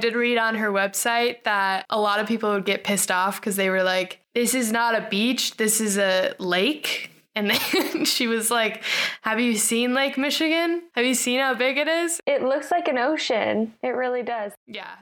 did read on her website that a lot of people would get pissed off because they were like, this is not a beach, this is a lake. And then she was like, Have you seen Lake Michigan? Have you seen how big it is? It looks like an ocean. It really does. Yeah.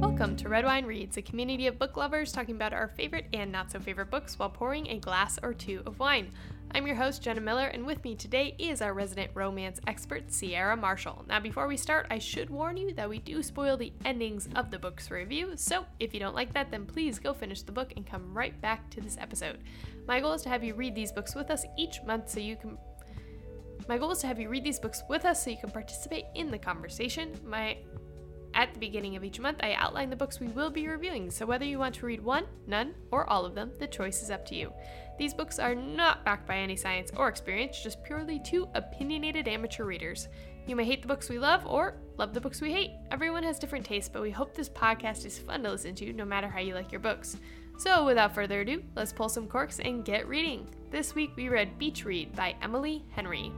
Welcome to Red Wine Reads, a community of book lovers talking about our favorite and not so favorite books while pouring a glass or two of wine. I'm your host, Jenna Miller, and with me today is our resident romance expert, Sierra Marshall. Now, before we start, I should warn you that we do spoil the endings of the books review, so if you don't like that, then please go finish the book and come right back to this episode. My goal is to have you read these books with us each month so you can my goal is to have you read these books with us so you can participate in the conversation. My at the beginning of each month, I outline the books we will be reviewing, so whether you want to read one, none, or all of them, the choice is up to you. These books are not backed by any science or experience, just purely two opinionated amateur readers. You may hate the books we love or love the books we hate. Everyone has different tastes, but we hope this podcast is fun to listen to no matter how you like your books. So, without further ado, let's pull some corks and get reading. This week we read Beach Read by Emily Henry.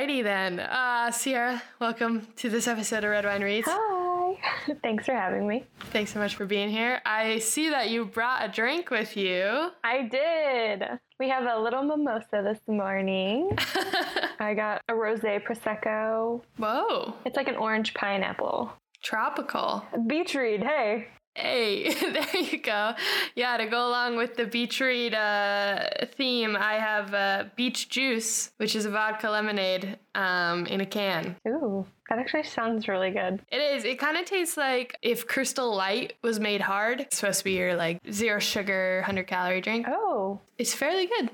Alrighty then. Uh, Sierra, welcome to this episode of Red Wine Reads. Hi. Thanks for having me. Thanks so much for being here. I see that you brought a drink with you. I did. We have a little mimosa this morning. I got a rosé prosecco. Whoa, It's like an orange pineapple. tropical. Beach read, hey. Hey, there you go. Yeah, to go along with the beach read uh, theme, I have uh, beach juice, which is a vodka lemonade um, in a can. Ooh, that actually sounds really good. It is. It kind of tastes like if Crystal Light was made hard. It's supposed to be your like zero sugar, 100 calorie drink. Oh, It's fairly good.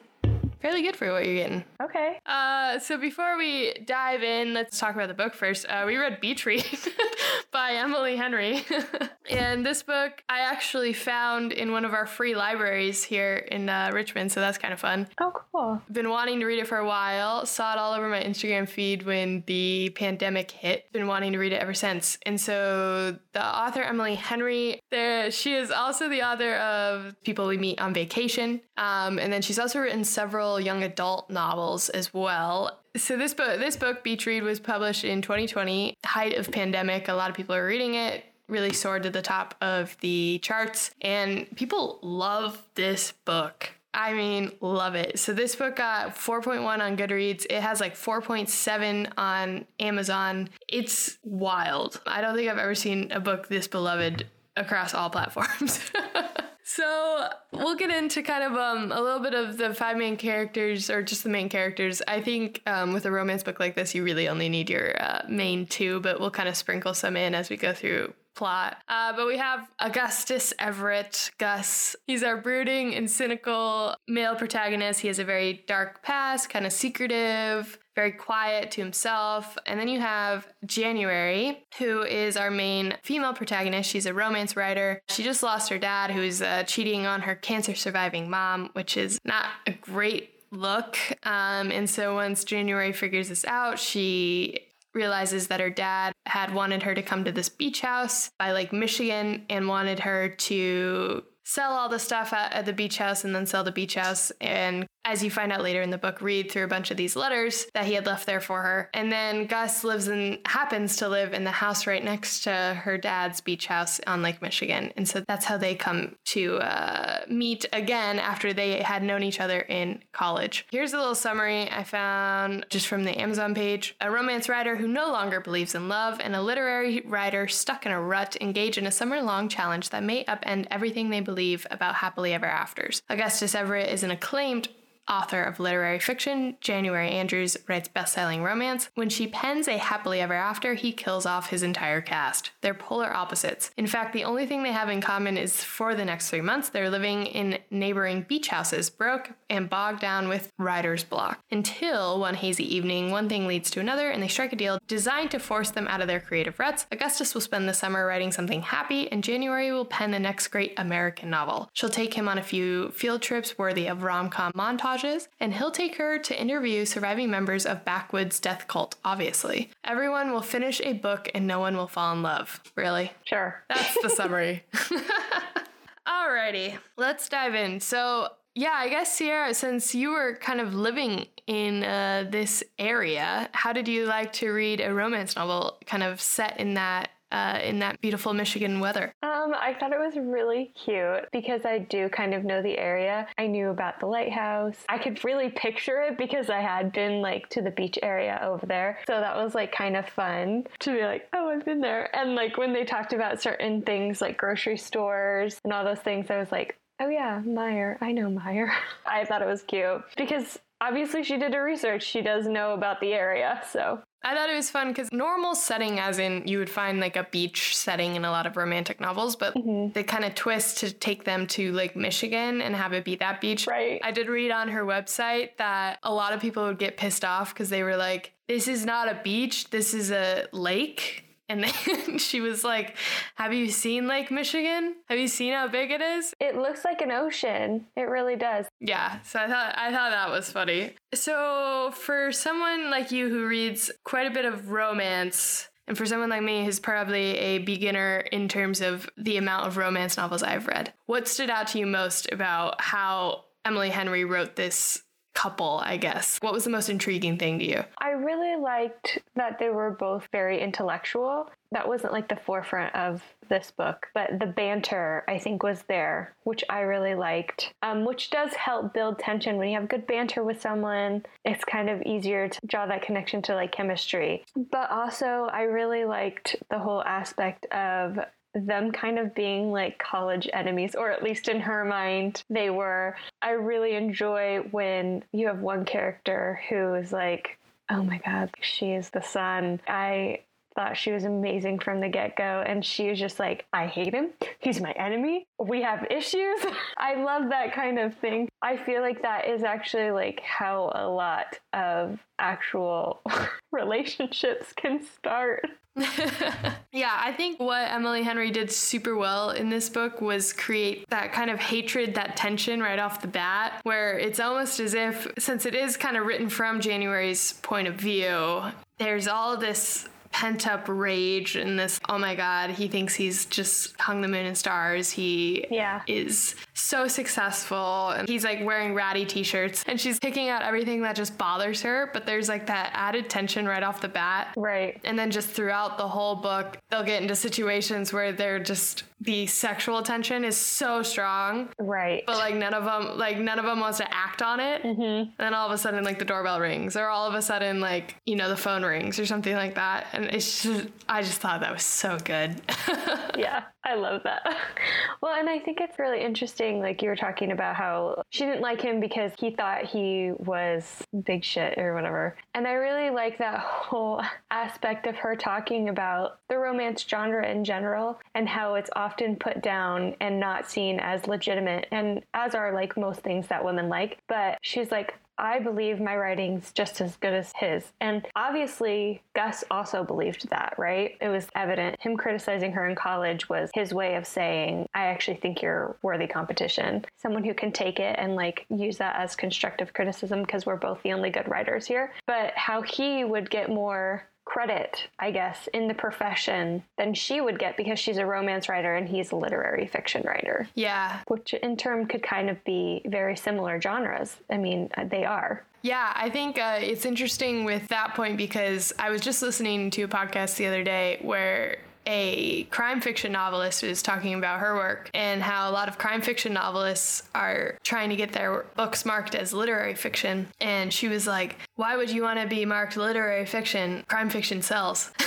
Fairly good for what you're getting. okay. Uh, so before we dive in, let's talk about the book first. Uh, we read Beach Read by Emily Henry. and this book I actually found in one of our free libraries here in uh, Richmond, so that's kind of fun. Oh, cool. Been wanting to read it for a while, saw it all over my Instagram feed when the pandemic hit. Been wanting to read it ever since. And so the author, Emily Henry, there she is also the author of People We Meet on Vacation. Um, and then she's also written several young adult novels as well. So this book, this book, Beach Read, was published in 2020, height of pandemic. A lot of people are reading it. Really soared to the top of the charts, and people love this book. I mean, love it. So this book got 4.1 on Goodreads. It has like 4.7 on Amazon. It's wild. I don't think I've ever seen a book this beloved across all platforms. So we'll get into kind of um, a little bit of the five main characters, or just the main characters. I think um, with a romance book like this, you really only need your uh, main two, but we'll kind of sprinkle some in as we go through plot. Uh, but we have Augustus Everett, Gus. He's our brooding and cynical male protagonist. He has a very dark past, kind of secretive, very quiet to himself. And then you have January, who is our main female protagonist. She's a romance writer. She just lost her dad, who's uh, cheating on her cancer surviving mom, which is not a great look. Um, and so once January figures this out, she realizes that her dad had wanted her to come to this beach house by Lake Michigan and wanted her to sell all the stuff at, at the beach house and then sell the beach house. And as you find out later in the book, read through a bunch of these letters that he had left there for her. And then Gus lives and happens to live in the house right next to her dad's beach house on Lake Michigan. And so that's how they come to uh, meet again after they had known each other in college. Here's a little summary I found just from the Amazon page. A romance writer who no longer believes in love and a literary writer stuck in a rut engage in a summer long challenge that may upend everything they believe about happily ever afters. Augustus Everett is an acclaimed author of literary fiction, January Andrews writes best-selling romance. When she pens a happily ever after, he kills off his entire cast. They're polar opposites. In fact, the only thing they have in common is for the next three months, they're living in neighboring beach houses, broke and bogged down with writer's block. Until one hazy evening, one thing leads to another, and they strike a deal designed to force them out of their creative ruts. Augustus will spend the summer writing something happy, and January will pen the next great American novel. She'll take him on a few field trips worthy of rom-com montage and he'll take her to interview surviving members of Backwoods Death Cult, obviously. Everyone will finish a book and no one will fall in love. Really? Sure. That's the summary. Alrighty, let's dive in. So, yeah, I guess Sierra, since you were kind of living in uh, this area, how did you like to read a romance novel kind of set in that uh, in that beautiful Michigan weather? Um, I thought it was really cute because I do kind of know the area. I knew about the lighthouse. I could really picture it because I had been like to the beach area over there. So that was like kind of fun to be like, oh, I've been there. And like when they talked about certain things like grocery stores and all those things, I was like, oh yeah, Meijer. I know Meijer. I thought it was cute because obviously she did her research. She does know about the area. So I thought it was fun because normal setting, as in you would find like a beach setting in a lot of romantic novels, but Mm-hmm. they kind of twist to take them to Lake Michigan and have it be that beach. Right. I did read on her website that a lot of people would get pissed off because they were like, this is not a beach, this is a lake. And then she was like, Have you seen Lake Michigan? Have you seen how big it is? it looks like an ocean. It really does. Yeah, so I thought I thought that was funny. So for someone like you who reads quite a bit of romance, and for someone like me who's probably a beginner in terms of the amount of romance novels I've read, what stood out to you most about how Emily Henry wrote this couple, I guess? What was the most intriguing thing to you? I really liked that they were both very intellectual. That wasn't like the forefront of this book, but the banter I think was there, which I really liked, um, which does help build tension. When you have good banter with someone, it's kind of easier to draw that connection to like chemistry. But also, I really liked the whole aspect of them kind of being like college enemies, or at least in her mind, they were. I really enjoy when you have one character who is like, oh my God, she is the sun. I thought she was amazing from the get go. And she was just like, I hate him. He's my enemy. We have issues. I love that kind of thing. I feel like that is actually like how a lot of actual relationships can start. yeah, I think what Emily Henry did super well in this book was create that kind of hatred, that tension right off the bat, where it's almost as if, since it is kind of written from January's point of view, there's all this pent up rage and this oh my god he thinks he's just hung the moon and stars he Yeah. is so successful and he's like wearing ratty t-shirts and she's picking out everything that just bothers her but there's like that added tension right off the bat Right. and then just throughout the whole book, they'll get into situations where they're just the sexual tension is so strong, Right. but like none of them, like none of them wants to act on it. Mm-hmm. And then all of a sudden, like the doorbell rings, or all of a sudden, like you know, the phone rings, or something like that. And it's just, I just thought that was so good. yeah, I love that. well, and I think it's really interesting. Like you were talking about how she didn't like him because he thought he was big shit or whatever. And I really like that whole aspect of her talking about the romance genre in general and how it's often put down and not seen as legitimate, and as are like most things that women like. But she's like, I believe my writing's just as good as his. And obviously, Gus also believed that, right? It was evident. Him criticizing her in college was his way of saying, I actually think you're worthy competition. Someone who can take it and like use that as constructive criticism because we're both the only good writers here. But how he would get more credit, I guess, in the profession than she would get because she's a romance writer and he's a literary fiction writer yeah, which in turn could kind of be very similar genres. I mean, uh, they are. Yeah, I think uh, it's interesting with that point because I was just listening to a podcast the other day where a crime fiction novelist was talking about her work and how a lot of crime fiction novelists are trying to get their books marked as literary fiction. And she was like, Why would you want to be marked literary fiction? Crime fiction sells.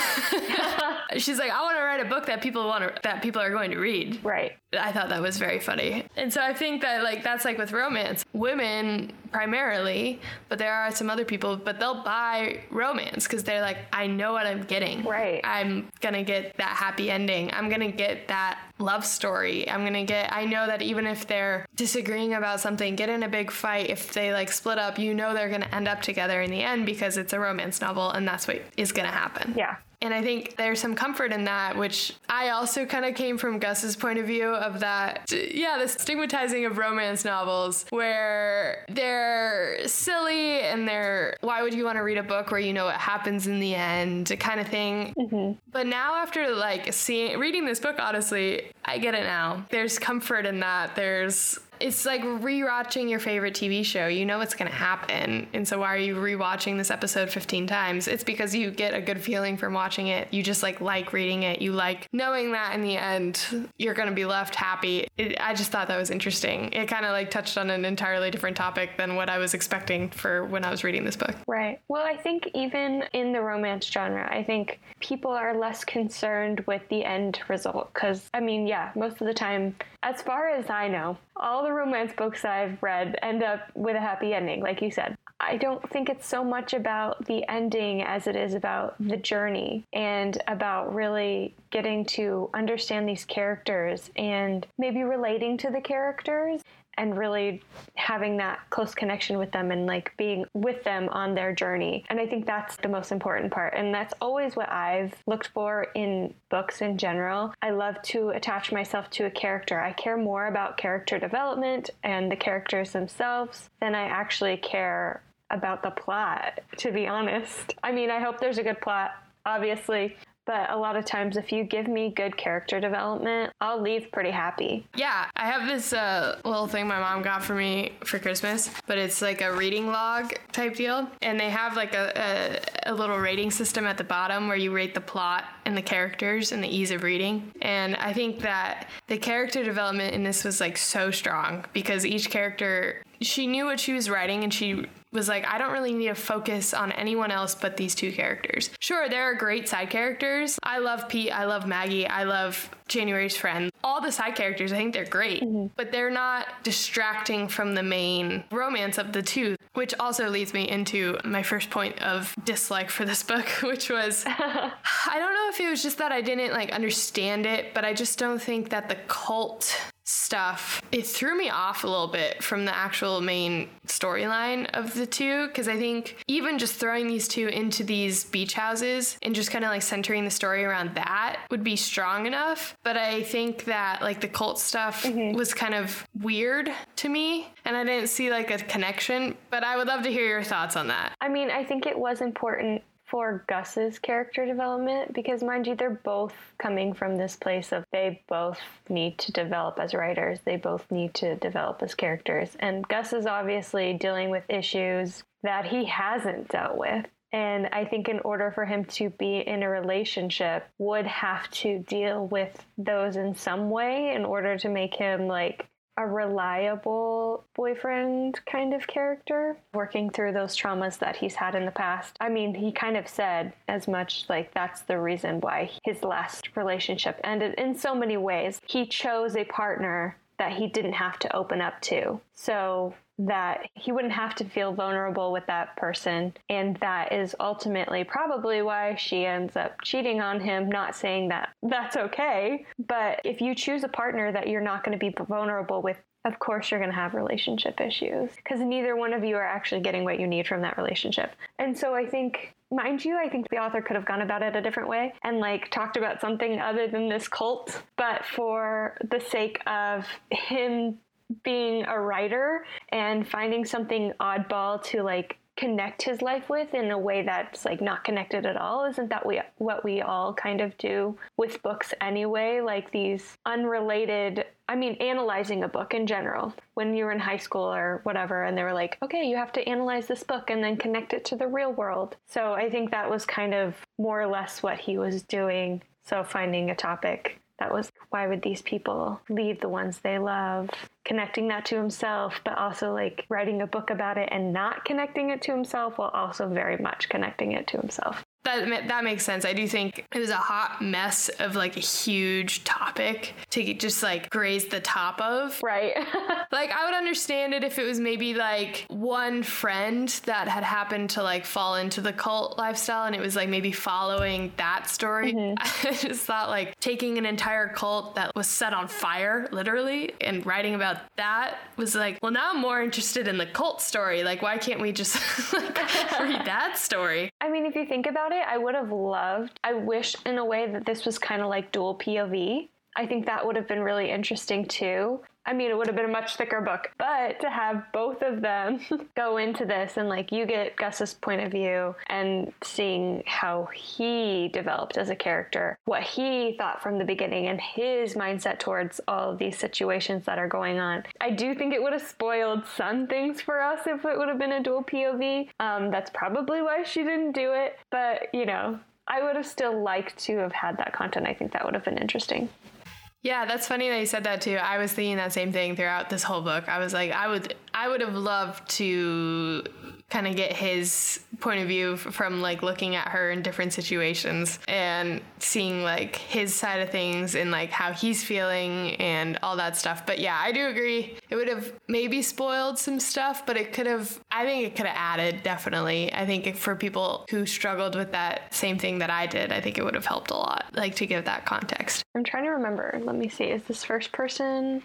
She's like, I want to write a book that people want to, that people are going to read. Right. I thought that was very funny. And so I think that like that's like with romance. Women primarily, but there are some other people, but they'll buy romance because they're like, I know what I'm getting. Right. I'm gonna get that happy ending. I'm gonna get that love story. I'm gonna get I know that even if they're disagreeing about something, get in a big fight, if they like split up, you know they're gonna end up together in the end because it's a romance novel and that's what is gonna happen. Yeah. And I think there's some comfort in that, which I also kind of came from Gus's point of view of that, yeah, the stigmatizing of romance novels where they're silly and they're, why would you want to read a book where you know what happens in the end, kind of thing. Mm-hmm. But now, after like seeing, reading this book, honestly, I get it now. There's comfort in that. There's it's like rewatching your favorite TV show. You know what's going to happen. And so why are you rewatching this episode 15 times? It's because you get a good feeling from watching it. You just like like reading it. You like knowing that in the end you're going to be left happy. It, I just thought that was interesting. It kind of like touched on an entirely different topic than what I was expecting for when I was reading this book. Right. Well, I think even in the romance genre, I think people are less concerned with the end result cuz I mean, yeah, most of the time as far as I know, all the romance books I've read end up with a happy ending, like you said. I don't think it's so much about the ending as it is about the journey and about really getting to understand these characters and maybe relating to the characters and really having that close connection with them and like being with them on their journey. And I think that's the most important part. And that's always what I've looked for in books in general. I love to attach myself to a character. I care more about character development and the characters themselves than I actually care about the plot, to be honest. I mean, I hope there's a good plot, obviously, but a lot of times if you give me good character development i'll leave pretty happy. Yeah i have this uh, little thing my mom got for me for christmas but it's like a reading log type deal. And they have like a, a, a little rating system at the bottom where you rate the plot and the characters and the ease of reading. And i think that the character development in this was like so strong because each character she knew what she was writing and she was like, I don't really need to focus on anyone else but these two characters. Sure, there are great side characters. I love Pete, I love Maggie, I love January's friend. All the side characters, I think they're great, mm-hmm. but they're not distracting from the main romance of the two, which also leads me into my first point of dislike for this book, which was I don't know if it was just that I didn't like understand it, but I just don't think that the cult stuff, it threw me off a little bit from the actual main storyline of the two. Because I think even just throwing these two into these beach houses and just kind of like centering the story around that would be strong enough. But I think that like the cult stuff mm-hmm. was kind of weird to me. And I didn't see like a connection. But I would love to hear your thoughts on that. I mean, I think it was important for Gus's character development because, mind you, they're both coming from this place of they both need to develop as writers, they both need to develop as characters. And Gus is obviously dealing with issues that he hasn't dealt with. And I think in order for him to be in a relationship, would have to deal with those in some way in order to make him like a reliable boyfriend kind of character, working through those traumas that he's had in the past. I mean, he kind of said as much like that's the reason why his last relationship ended in so many ways. He chose a partner that he didn't have to open up to. So that he wouldn't have to feel vulnerable with that person. And that is ultimately probably why she ends up cheating on him, not saying that that's okay. But if you choose a partner that you're not going to be vulnerable with, of course you're going to have relationship issues because neither one of you are actually getting what you need from that relationship. And so I think mind you, I think the author could have gone about it a different way and like talked about something other than this cult. But for the sake of him being a writer and finding something oddball to like connect his life with in a way that's like not connected at all isn't that we what we all kind of do with books anyway? Like these unrelated i mean analyzing a book in general. When you were in high school or whatever and they were like okay you have to analyze this book and then connect it to the real world. So i think that was kind of more or less what he was doing. So finding a topic that was why would these people leave the ones they love? Connecting that to himself but also like writing a book about it and not connecting it to himself while also very much connecting it to himself that that makes sense. I do think it was a hot mess of like a huge topic to just like graze the top of. Right. like I would understand it if it was maybe like one friend that had happened to like fall into the cult lifestyle and it was like maybe following that story. Mm-hmm. I just thought like taking an entire cult that was set on fire literally and writing about that was like, well now I'm more interested in the cult story. Like why can't we just like read that story? I mean, if you think about about it, I would have loved, I wish in a way that this was kind of like dual POV. I think that would have been really interesting too. I mean, it would have been a much thicker book, but to have both of them go into this and like you get Gus's point of view and seeing how he developed as a character, what he thought from the beginning, and his mindset towards all of these situations that are going on. I do think it would have spoiled some things for us if it would have been a dual POV. Um, that's probably why she didn't do it, but you know, I would have still liked to have had that content. I think that would have been interesting. Yeah, that's funny that you said that too. I was thinking that same thing throughout this whole book. I was like, I would, I would have loved to kind of get his point of view from like looking at her in different situations and seeing like his side of things and like how he's feeling and all that stuff. But yeah, I do agree. It would have maybe spoiled some stuff, but it could have, I think it could have added definitely. I think for people who struggled with that same thing that I did, I think it would have helped a lot, like to give that context. I'm trying to remember. Let me see. Is this first person?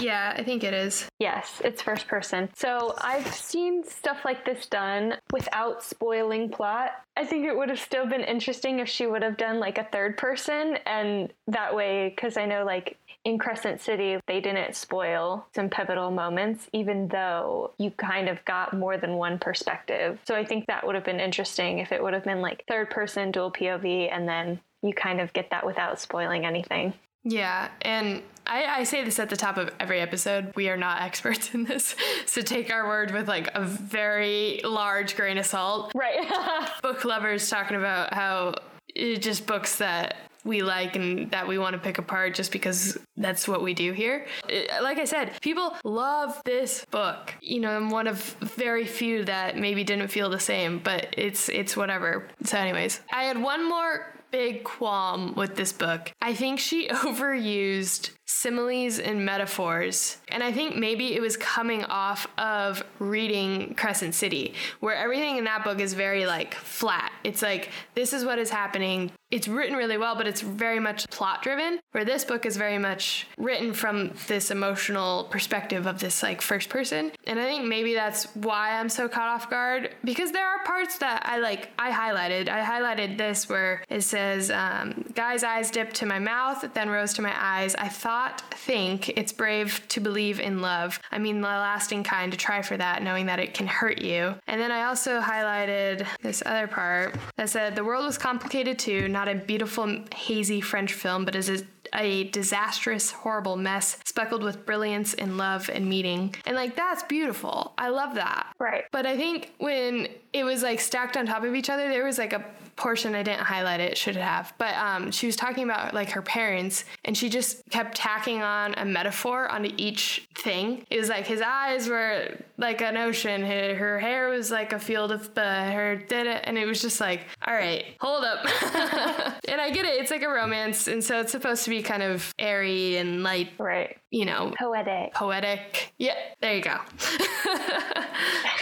Yeah, I think it is. Yes, it's first person. So I've seen stuff like this done without spoiling plot. I think it would have still been interesting if she would have done like a third person, and that way, because I know like in Crescent City, they didn't spoil some pivotal moments, even though you kind of got more than one perspective. So I think that would have been interesting if it would have been like third person, dual POV, and then you kind of get that without spoiling anything. Yeah, and I, I, say this at the top of every episode. We are not experts in this, so take our word with like a very large grain of salt. Right. Book lovers talking about how it just books that we like and that we want to pick apart just because that's what we do here. Uh, like I said, people love this book. You know, I'm one of very few that maybe didn't feel the same, but it's it's whatever. So anyways, I had one more big qualm with this book. I think she overused similes and metaphors. And I think maybe it was coming off of reading Crescent City, where everything in that book is very like flat. It's like, this is what is happening. It's written really well, but it's very much plot driven, where this book is very much written from this emotional perspective of this like first person. And I think maybe that's why I'm so caught off guard because there are parts that I like, I highlighted. I highlighted this where it says, um, Guy's eyes dipped to my mouth, then rose to my eyes. I thought, think it's brave to believe in love. I mean, the lasting kind to try for that, knowing that it can hurt you. And then I also highlighted this other part that said, the world was complicated too not a beautiful, hazy French film, but is a a disastrous, horrible mess speckled with brilliance and love and meaning. And like that's beautiful. I love that. Right. But I think when it was like stacked on top of each other, there was like a portion I didn't highlight it, should have. But um, she was talking about like her parents, and she just kept tacking on a metaphor onto each thing. It was like his eyes were like an ocean, her, her hair was like a field of uh, her did it, and it was just like, all right, hold up. and I get it, it's like a romance, and so it's supposed to be kind of airy and light, right? You know, poetic. Poetic. Yeah, there you go.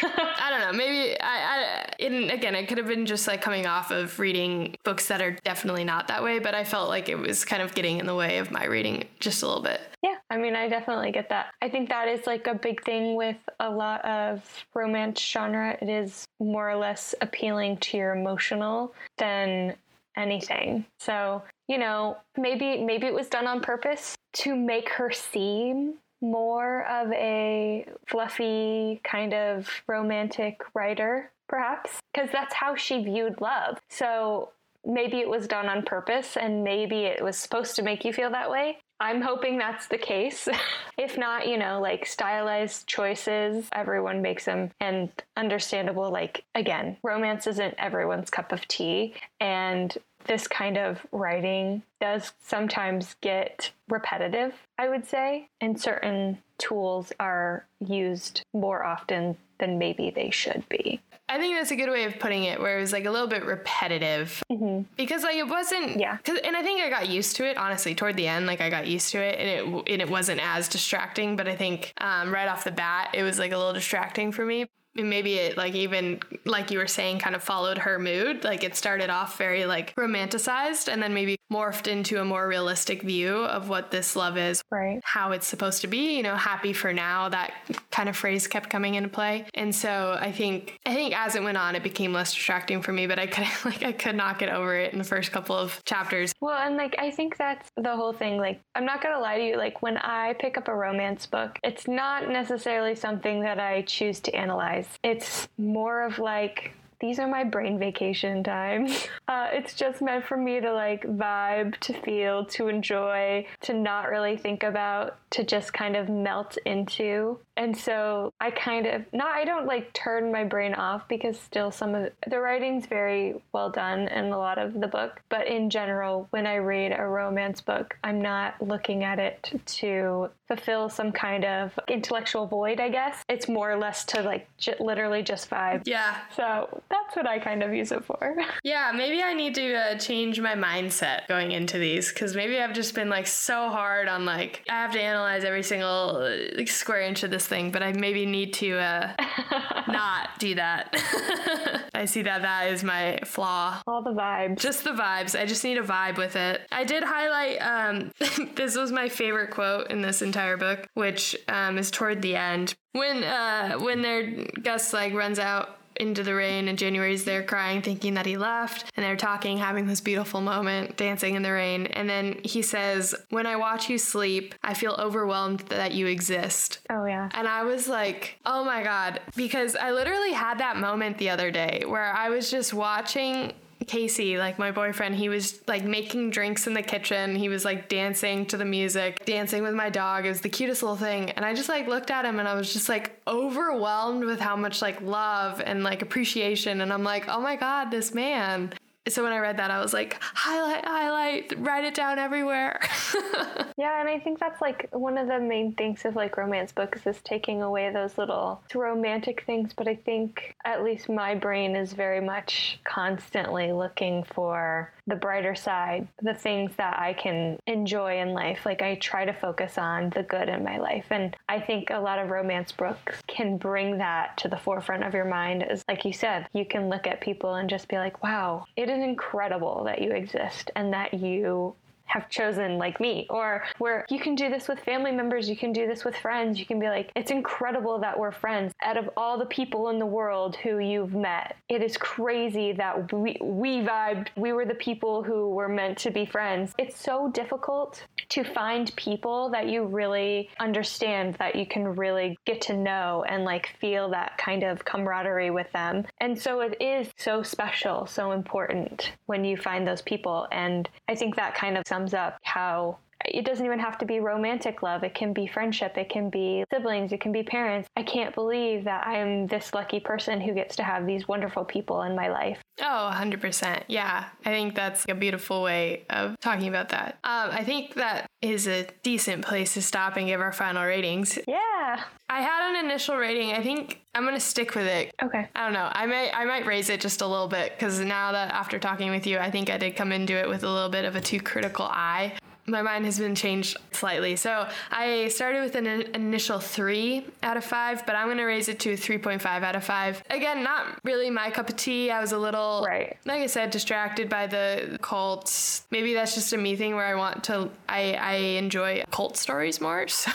I don't know. Maybe I, I and again, it could have been just like coming off of reading books that are definitely not that way, but I felt like it was kind of getting in the way of my reading just a little bit. Yeah, I mean, I definitely get that. I think that is like a big thing with a lot of romance genre. It is more or less appealing to your emotional than anything. So, you know, maybe maybe it was done on purpose to make her seem more of a fluffy kind of romantic writer, perhaps, because that's how she viewed love. So maybe it was done on purpose and maybe it was supposed to make you feel that way. I'm hoping that's the case. if not, you know, like stylized choices, everyone makes them and understandable. Like, again, romance isn't everyone's cup of tea. And this kind of writing does sometimes get repetitive, I would say, and certain tools are used more often than maybe they should be. I think that's a good way of putting it, where it was like a little bit repetitive mm-hmm. because like it wasn't. Yeah. and I think I got used to it honestly toward the end. Like I got used to it, and it and it wasn't as distracting. But I think um, right off the bat, it was like a little distracting for me maybe it like even like you were saying kind of followed her mood like it started off very like romanticized and then maybe morphed into a more realistic view of what this love is, right? How it's supposed to be. You know, happy for now. That kind of phrase kept coming into play, and so I think I think as it went on, it became less distracting for me. But I could like I could not get over it in the first couple of chapters. Well, and like I think that's the whole thing. Like I'm not gonna lie to you. Like when I pick up a romance book, it's not necessarily something that I choose to analyze. It's more of like these are my brain vacation times. Uh, it's just meant for me to like vibe, to feel, to enjoy, to not really think about, to just kind of melt into. And so I kind of, not, I don't like turn my brain off because still some of the writing's very well done in a lot of the book. But in general, when I read a romance book, I'm not looking at it to fulfill some kind of intellectual void, I guess. It's more or less to like j- literally just vibe. Yeah. So that's what I kind of use it for. Yeah, maybe I need to uh, change my mindset going into these because maybe I've just been like so hard on like, I have to analyze every single uh, like, square inch of this thing, but I maybe need to uh, not do that. I see that that is my flaw. All the vibes. Just the vibes. I just need a vibe with it. I did highlight, um, this was my favorite quote in this entire book, which um, is toward the end. When uh, when their Gus like runs out into the rain and January's there crying thinking that he left and they're talking having this beautiful moment dancing in the rain and then he says when I watch you sleep I feel overwhelmed that you exist. Oh yeah. And I was like, "Oh my god," because I literally had that moment the other day where I was just watching Casey, like my boyfriend, he was like making drinks in the kitchen. He was like dancing to the music, dancing with my dog. It was the cutest little thing. And I just like looked at him and I was just like overwhelmed with how much like love and like appreciation. And I'm like, oh my God, this man so when I read that, I was like, highlight, highlight, write it down everywhere. yeah, and I think that's like one of the main things of like romance books is taking away those little romantic things. But I think at least my brain is very much constantly looking for the brighter side, the things that I can enjoy in life. Like I try to focus on the good in my life. And I think a lot of romance books can bring that to the forefront of your mind. As like you said, you can look at people and just be like, wow, it is incredible that you exist and that you have chosen like me or where you can do this with family members you can do this with friends. You can be like it's incredible that we're friends. Out of all the people in the world who you've met it is crazy that we we vibed. We were the people who were meant to be friends. It's so difficult to find people that you really understand that you can really get to know and like feel that kind of camaraderie with them. And so it is so special so important when you find those people. And i think that kind of sums up how it doesn't even have to be romantic love. It can be friendship. It can be siblings. It can be parents. I can't believe that I am this lucky person who gets to have these wonderful people in my life. Oh, 100%. Yeah. I think that's a beautiful way of talking about that. Um, I think that is a decent place to stop and give our final ratings. Yeah. I had an initial rating. I think I'm gonna stick with it. Okay. I don't know. I might I might raise it just a little bit because now that after talking with you, I think I did come into it with a little bit of a too critical eye my mind has been changed slightly. So I started with an initial three out of five, but I'm going to raise it to 3.5 out of five. Again, not really my cup of tea. I was a little, right. like I said, distracted by the cults. Maybe that's just a me thing where I want to, I, I enjoy cult stories more. So,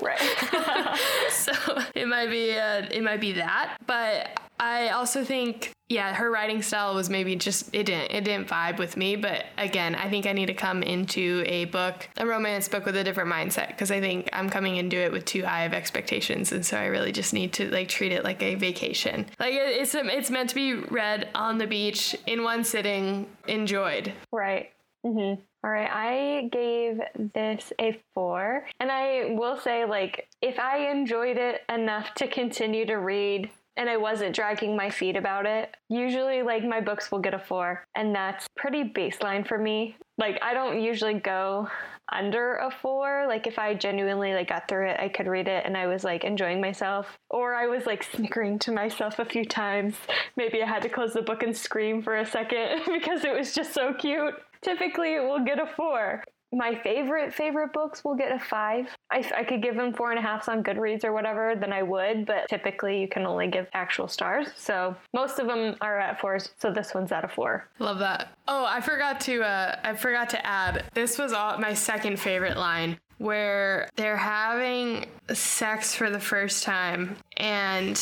right. so it might be, uh, it might be that. But I also think yeah, her writing style was maybe just it didn't it didn't vibe with me, but again, I think I need to come into a book, a romance book with a different mindset because I think I'm coming into it with too high of expectations and so I really just need to like treat it like a vacation. Like it's it's meant to be read on the beach in one sitting, enjoyed. Right. Mhm. All right, I gave this a four. And I will say, like, if I enjoyed it enough to continue to read and I wasn't dragging my feet about it. Usually, like, my books will get a four, and that's pretty baseline for me. Like, I don't usually go under a four. Like, if I genuinely, like, got through it, I could read it and I was, like, enjoying myself. Or I was, like, snickering to myself a few times. Maybe I had to close the book and scream for a second because it was just so cute. Typically, it will get a four my favorite favorite books will get a five I, I could give them four and a half on Goodreads or whatever, then I would, but typically you can only give actual stars. So most of them are at fours, so this one's at a four. Love that. Oh, I forgot to uh, I forgot to add. This was all my second favorite line where they're having sex for the first time and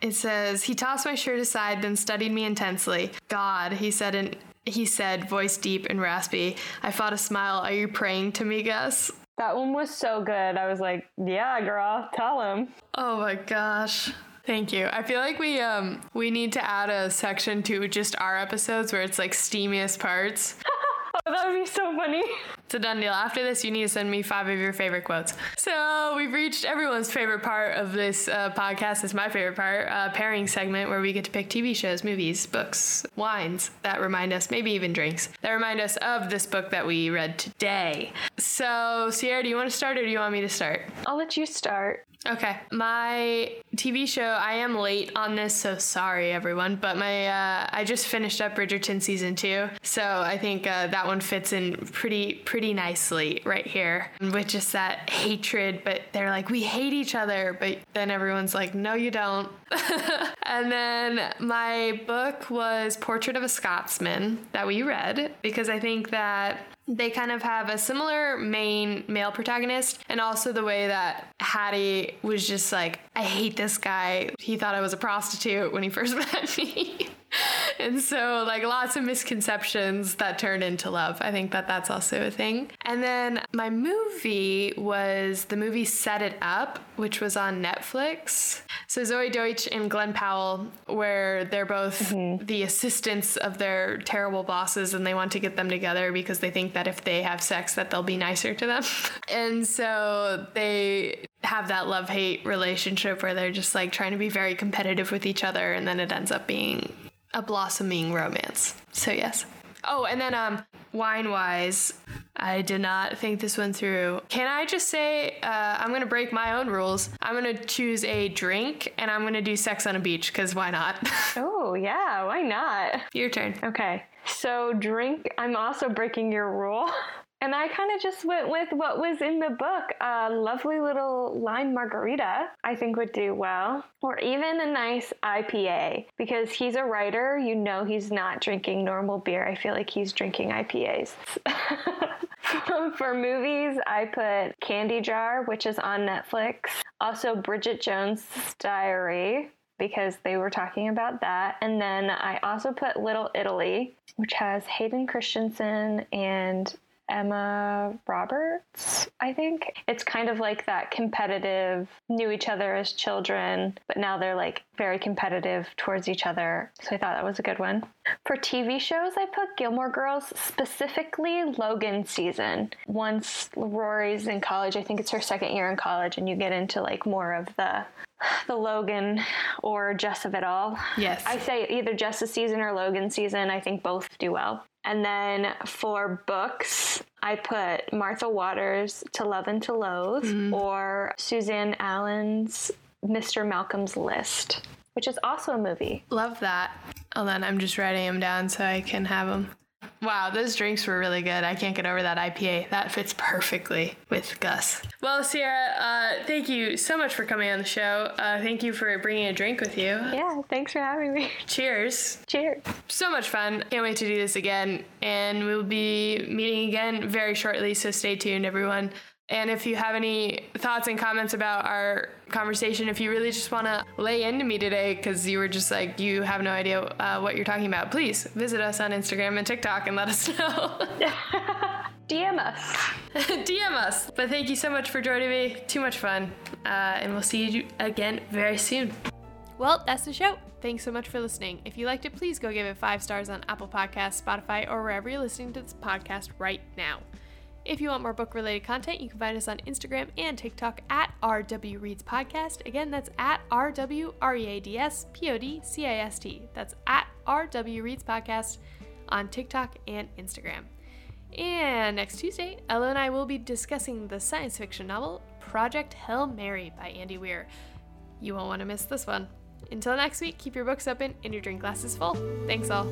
it says he tossed my shirt aside then studied me intensely god he said in he said voice deep and raspy i fought a smile are you praying to me gus That one was so good. I was like, yeah, girl, tell him. oh my gosh Thank you. I feel like we um we need to add a section to just our episodes where it's like steamiest parts. Oh, that would be so funny. It's a done deal. After this, you need to send me five of your favorite quotes. So we've reached everyone's favorite part of this uh, podcast. It's my favorite part, uh, pairing segment where we get to pick TV shows, movies, books, wines that remind us, maybe even drinks that remind us of this book that we read today. So Sierra, do you want to start or do you want me to start? I'll let you start. Okay, my TV show. I am late on this, so sorry everyone. But my uh, I just finished up Bridgerton season two, so I think uh, that one fits in pretty pretty nicely right here with just that hatred. But they're like we hate each other, but then everyone's like no you don't. and then my book was Portrait of a Scotsman that we read because I think that they kind of have a similar main male protagonist and also the way that Hattie was just like, I hate this guy. He thought I was a prostitute when he first met me. and so like lots of misconceptions that turned into love. I think that that's also a thing. And then my movie was the movie Set It Up, which was on Netflix. So Zoey Deutch and Glen Powell, where they're both mm-hmm. the assistants of their terrible bosses, and they want to get them together because they think that if they have sex, that they'll be nicer to them. and so they have that love hate relationship where they're just like trying to be very competitive with each other, and then it ends up being a blossoming romance. So yes. Oh, and then um, wine wise, I did not think this one through. Can I just say uh, I'm gonna break my own rules? I'm gonna choose a drink and I'm gonna do sex on a beach because why not? Oh, yeah, why not? Your turn. Okay, so drink, I'm also breaking your rule. And I kind of just went with what was in the book. A lovely little lime margarita, I think would do well. Or even a nice IPA. Because he's a writer, you know he's not drinking normal beer. I feel like he's drinking IPAs. For movies, I put Candy Jar, which is on Netflix. Also, Bridget Jones' Diary, because they were talking about that. And then I also put Little Italy, which has Hayden Christensen and Emma Roberts, I think. It's kind of like that competitive, knew each other as children, but now they're like very competitive towards each other. So I thought that was a good one. For TV shows, I put Gilmore Girls, specifically Logan season. Once Rory's in college, I think it's her second year in college, and you get into like more of the the Logan or Jess of it all. Yes. I say either Jess's season or Logan season. I think both do well. And then for books, I put Martha Waters' To Love and to Loathe mm-hmm. or Suzanne Allain's Mr. Malcolm's List, which is also a movie. Love that. Hold on, I'm just writing them down so I can have them. Wow, those drinks were really good. I can't get over that IPA. That fits perfectly with Gus. Well, Sierra, uh, thank you so much for coming on the show. Uh, thank you for bringing a drink with you. Yeah, thanks for having me. Cheers. Cheers. So much fun. Can't wait to do this again. And we'll be meeting again very shortly, so stay tuned, everyone. And if you have any thoughts and comments about our conversation, if you really just want to lay into me today because you were just like, you have no idea uh, what you're talking about, please visit us on Instagram and TikTok and let us know. DM us. DM us. But thank you so much for joining me. Too much fun. Uh, and we'll see you again very soon. Well, that's the show. Thanks so much for listening. If you liked it, please go give it five stars on Apple Podcasts, Spotify, or wherever you're listening to this podcast right now. If you want more book related content, you can find us on Instagram and TikTok at RW Reads Podcast. Again, that's at RW R E A D S P O D C I S T. That's at RW Reads Podcast on TikTok and Instagram. And next Tuesday, Ella and I will be discussing the science fiction novel Project Hail Mary by Andy Weir. You won't want to miss this one. Until next week, keep your books open and your drink glasses full. Thanks all.